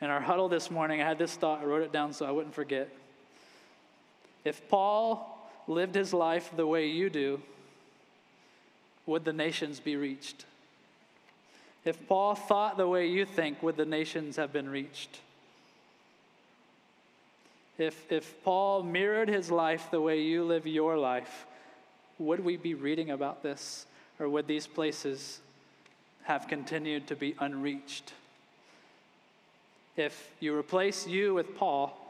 In our huddle this morning, I had this thought, I wrote it down so I wouldn't forget. If Paul lived his life the way you do, would the nations be reached? If Paul thought the way you think, would the nations have been reached? If, if Paul mirrored his life the way you live your life, would we be reading about this? Or would these places have continued to be unreached? If you replace you with Paul,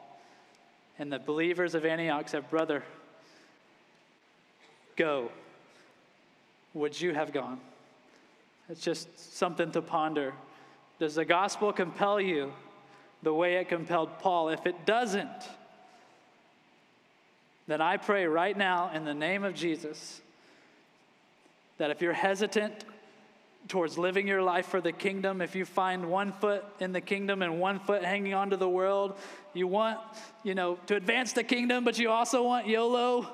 and the believers of Antioch said, Brother, go, would you have gone? It's just something to ponder. Does the gospel compel you the way it compelled Paul? If it doesn't, then I pray right now in the name of Jesus that if you're hesitant towards living your life for the kingdom, if you find one foot in the kingdom and one foot hanging onto the world, you want, you know, to advance the kingdom, but you also want YOLO.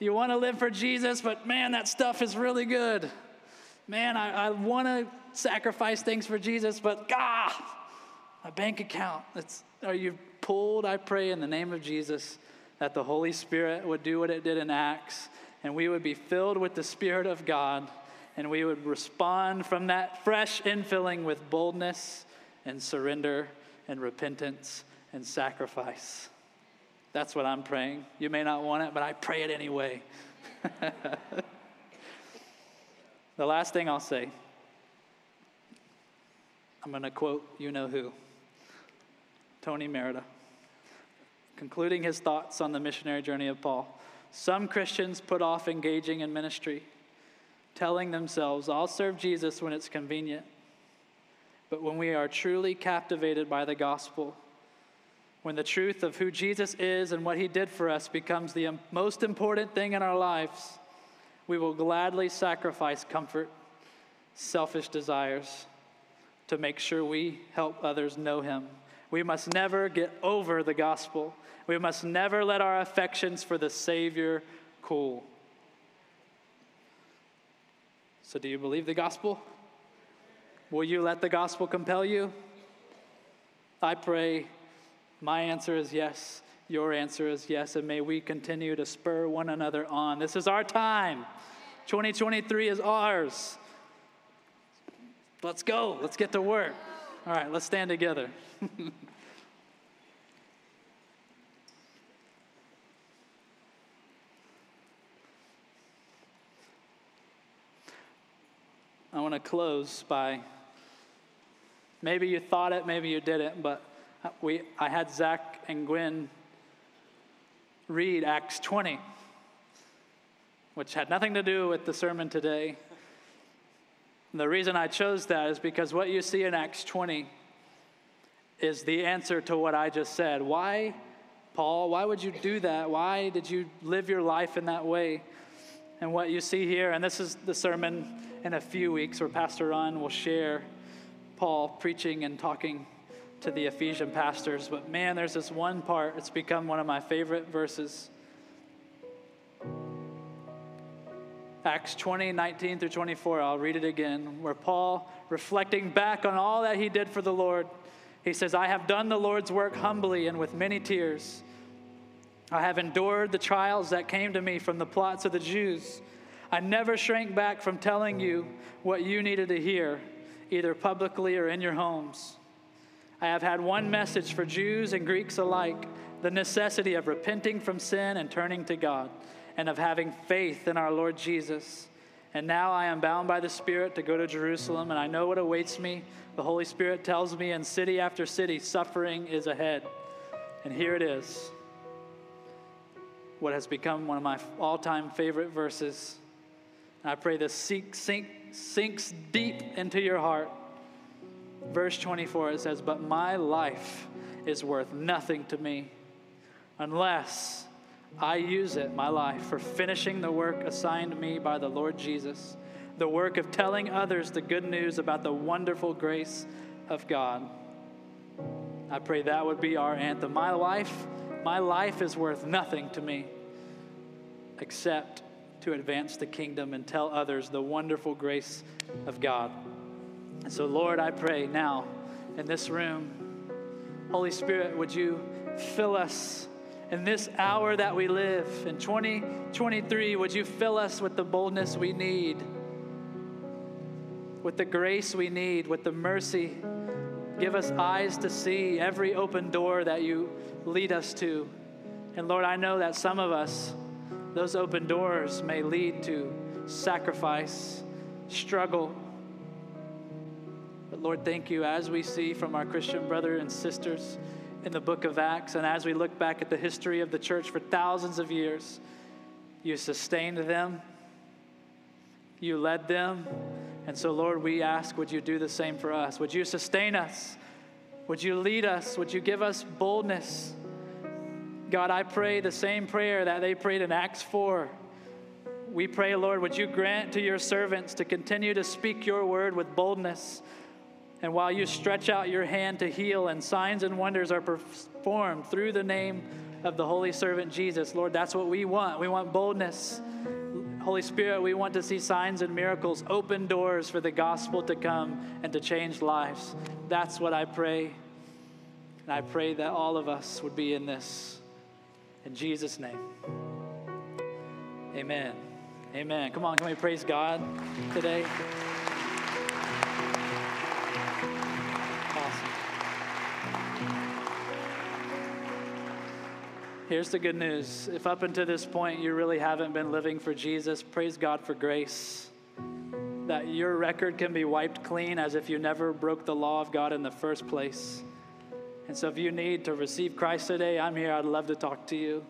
You want to live for Jesus, but man, that stuff is really good. Man, I, I want to sacrifice things for Jesus, but God, my bank account, it's, are you pulled? I pray in the name of Jesus that the Holy Spirit would do what it did in Acts, and we would be filled with the Spirit of God, and we would respond from that fresh infilling with boldness and surrender and repentance and sacrifice. That's what I'm praying. You may not want it, but I pray it anyway. the last thing I'll say I'm going to quote you know who Tony Merida, concluding his thoughts on the missionary journey of Paul. Some Christians put off engaging in ministry, telling themselves, I'll serve Jesus when it's convenient. But when we are truly captivated by the gospel, when the truth of who Jesus is and what he did for us becomes the most important thing in our lives, we will gladly sacrifice comfort, selfish desires to make sure we help others know him. We must never get over the gospel. We must never let our affections for the Savior cool. So, do you believe the gospel? Will you let the gospel compel you? I pray my answer is yes. Your answer is yes. And may we continue to spur one another on. This is our time. 2023 is ours. Let's go. Let's get to work. All right, let's stand together. I want to close by maybe you thought it, maybe you didn't, but we, I had Zach and Gwen read Acts 20, which had nothing to do with the sermon today. And the reason I chose that is because what you see in Acts 20 is the answer to what I just said. Why, Paul, why would you do that? Why did you live your life in that way? And what you see here, and this is the sermon in a few weeks where Pastor Ron will share Paul preaching and talking to the Ephesian pastors, but man, there's this one part, it's become one of my favorite verses. Acts 20, 19 through 24, I'll read it again, where Paul, reflecting back on all that he did for the Lord, he says, I have done the Lord's work humbly and with many tears. I have endured the trials that came to me from the plots of the Jews. I never shrank back from telling you what you needed to hear, either publicly or in your homes. I have had one message for Jews and Greeks alike the necessity of repenting from sin and turning to God, and of having faith in our Lord Jesus. And now I am bound by the Spirit to go to Jerusalem, and I know what awaits me. The Holy Spirit tells me in city after city, suffering is ahead. And here it is what has become one of my all time favorite verses. And I pray this sink, sink, sinks deep into your heart verse 24, it says, But my life is worth nothing to me unless I use it, my life, for finishing the work assigned me by the Lord Jesus, the work of telling others the good news about the wonderful grace of God. I pray that would be our anthem. My life, my life is worth nothing to me except to advance the kingdom and tell others the wonderful grace of God. And so, Lord, I pray now in this room, Holy Spirit, would you fill us in this hour that we live in 2023? Would you fill us with the boldness we need, with the grace we need, with the mercy? Give us eyes to see every open door that you lead us to. And Lord, I know that some of us, those open doors may lead to sacrifice, struggle, But Lord, thank you as we see from our Christian brothers and sisters in the book of Acts, and as we look back at the history of the church for thousands of years, you sustained them, you led them. And so, Lord, we ask, would you do the same for us? Would you sustain us? Would you lead us? Would you give us boldness? God, I pray the same prayer that they prayed in Acts 4. We pray, Lord, would you grant to your servants to continue to speak your word with boldness and while you stretch out your hand to heal, and signs and wonders are performed through the name of the Holy Servant Jesus, Lord, that's what we want. We want boldness. Holy Spirit, we want to see signs and miracles, open doors for the gospel to come and to change lives. That's what I pray. And I pray that all of us would be in this. In Jesus' name. Amen. Amen. Come on, can we praise God today? Here's the good news. If up until this point you really haven't been living for Jesus, praise God for grace. that your record can be wiped clean as if you never broke the law of God in the first place. And so, if you need to receive Christ today, I'm here. I'd love to talk to you.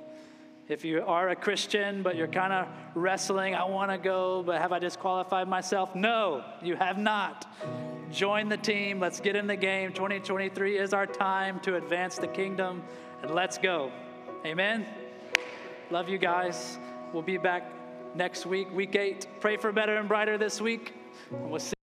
If you are a Christian, but you're kind of wrestling, I want to go, but have I disqualified myself? No, you have not. Join the team. Let's get in the game. 2023 is our time to advance the kingdom, and let's go. Amen. Love you guys. We'll be back next week, week eight. Pray for better and brighter this week. And We'll see